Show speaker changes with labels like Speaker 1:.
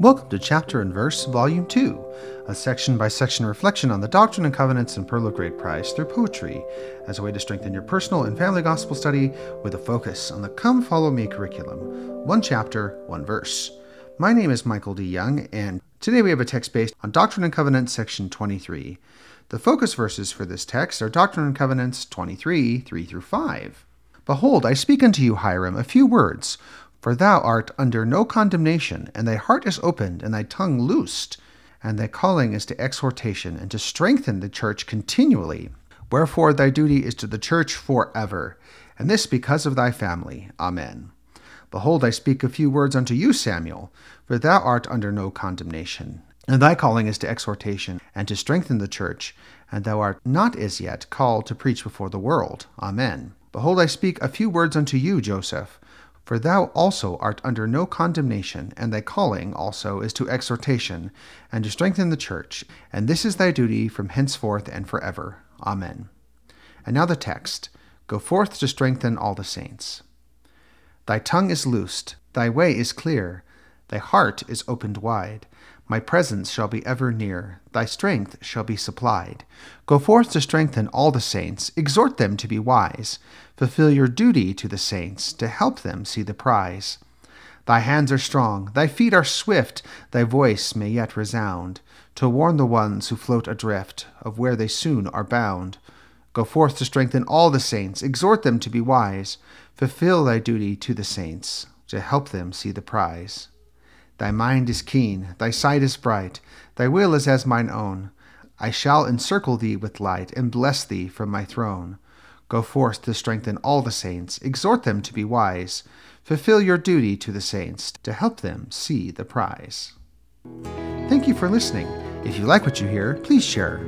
Speaker 1: Welcome to Chapter and Verse, Volume 2, a section by section reflection on the Doctrine and Covenants and Pearl of Great Price through poetry, as a way to strengthen your personal and family gospel study with a focus on the Come Follow Me curriculum. One chapter, one verse. My name is Michael D. Young, and today we have a text based on Doctrine and Covenants, section 23. The focus verses for this text are Doctrine and Covenants 23, 3 through 5. Behold, I speak unto you, Hyrum, a few words for thou art under no condemnation, and thy heart is opened, and thy tongue loosed, and thy calling is to exhortation, and to strengthen the church continually. Wherefore thy duty is to the church for ever, and this because of thy family. Amen. Behold, I speak a few words unto you, Samuel, for thou art under no condemnation. And thy calling is to exhortation, and to strengthen the church, and thou art not as yet called to preach before the world. Amen. Behold, I speak a few words unto you, Joseph, for thou also art under no condemnation, and thy calling also is to exhortation, and to strengthen the church, and this is thy duty from henceforth and forever. Amen. And now the text Go forth to strengthen all the saints. Thy tongue is loosed, thy way is clear, thy heart is opened wide. My presence shall be ever near, thy strength shall be supplied. Go forth to strengthen all the saints, exhort them to be wise. Fulfill your duty to the saints, to help them see the prize. Thy hands are strong, thy feet are swift, thy voice may yet resound, to warn the ones who float adrift of where they soon are bound. Go forth to strengthen all the saints, exhort them to be wise. Fulfill thy duty to the saints, to help them see the prize. Thy mind is keen, thy sight is bright, thy will is as mine own. I shall encircle thee with light, and bless thee from my throne. Go forth to strengthen all the saints, exhort them to be wise. Fulfill your duty to the saints, to help them see the prize. Thank you for listening. If you like what you hear, please share.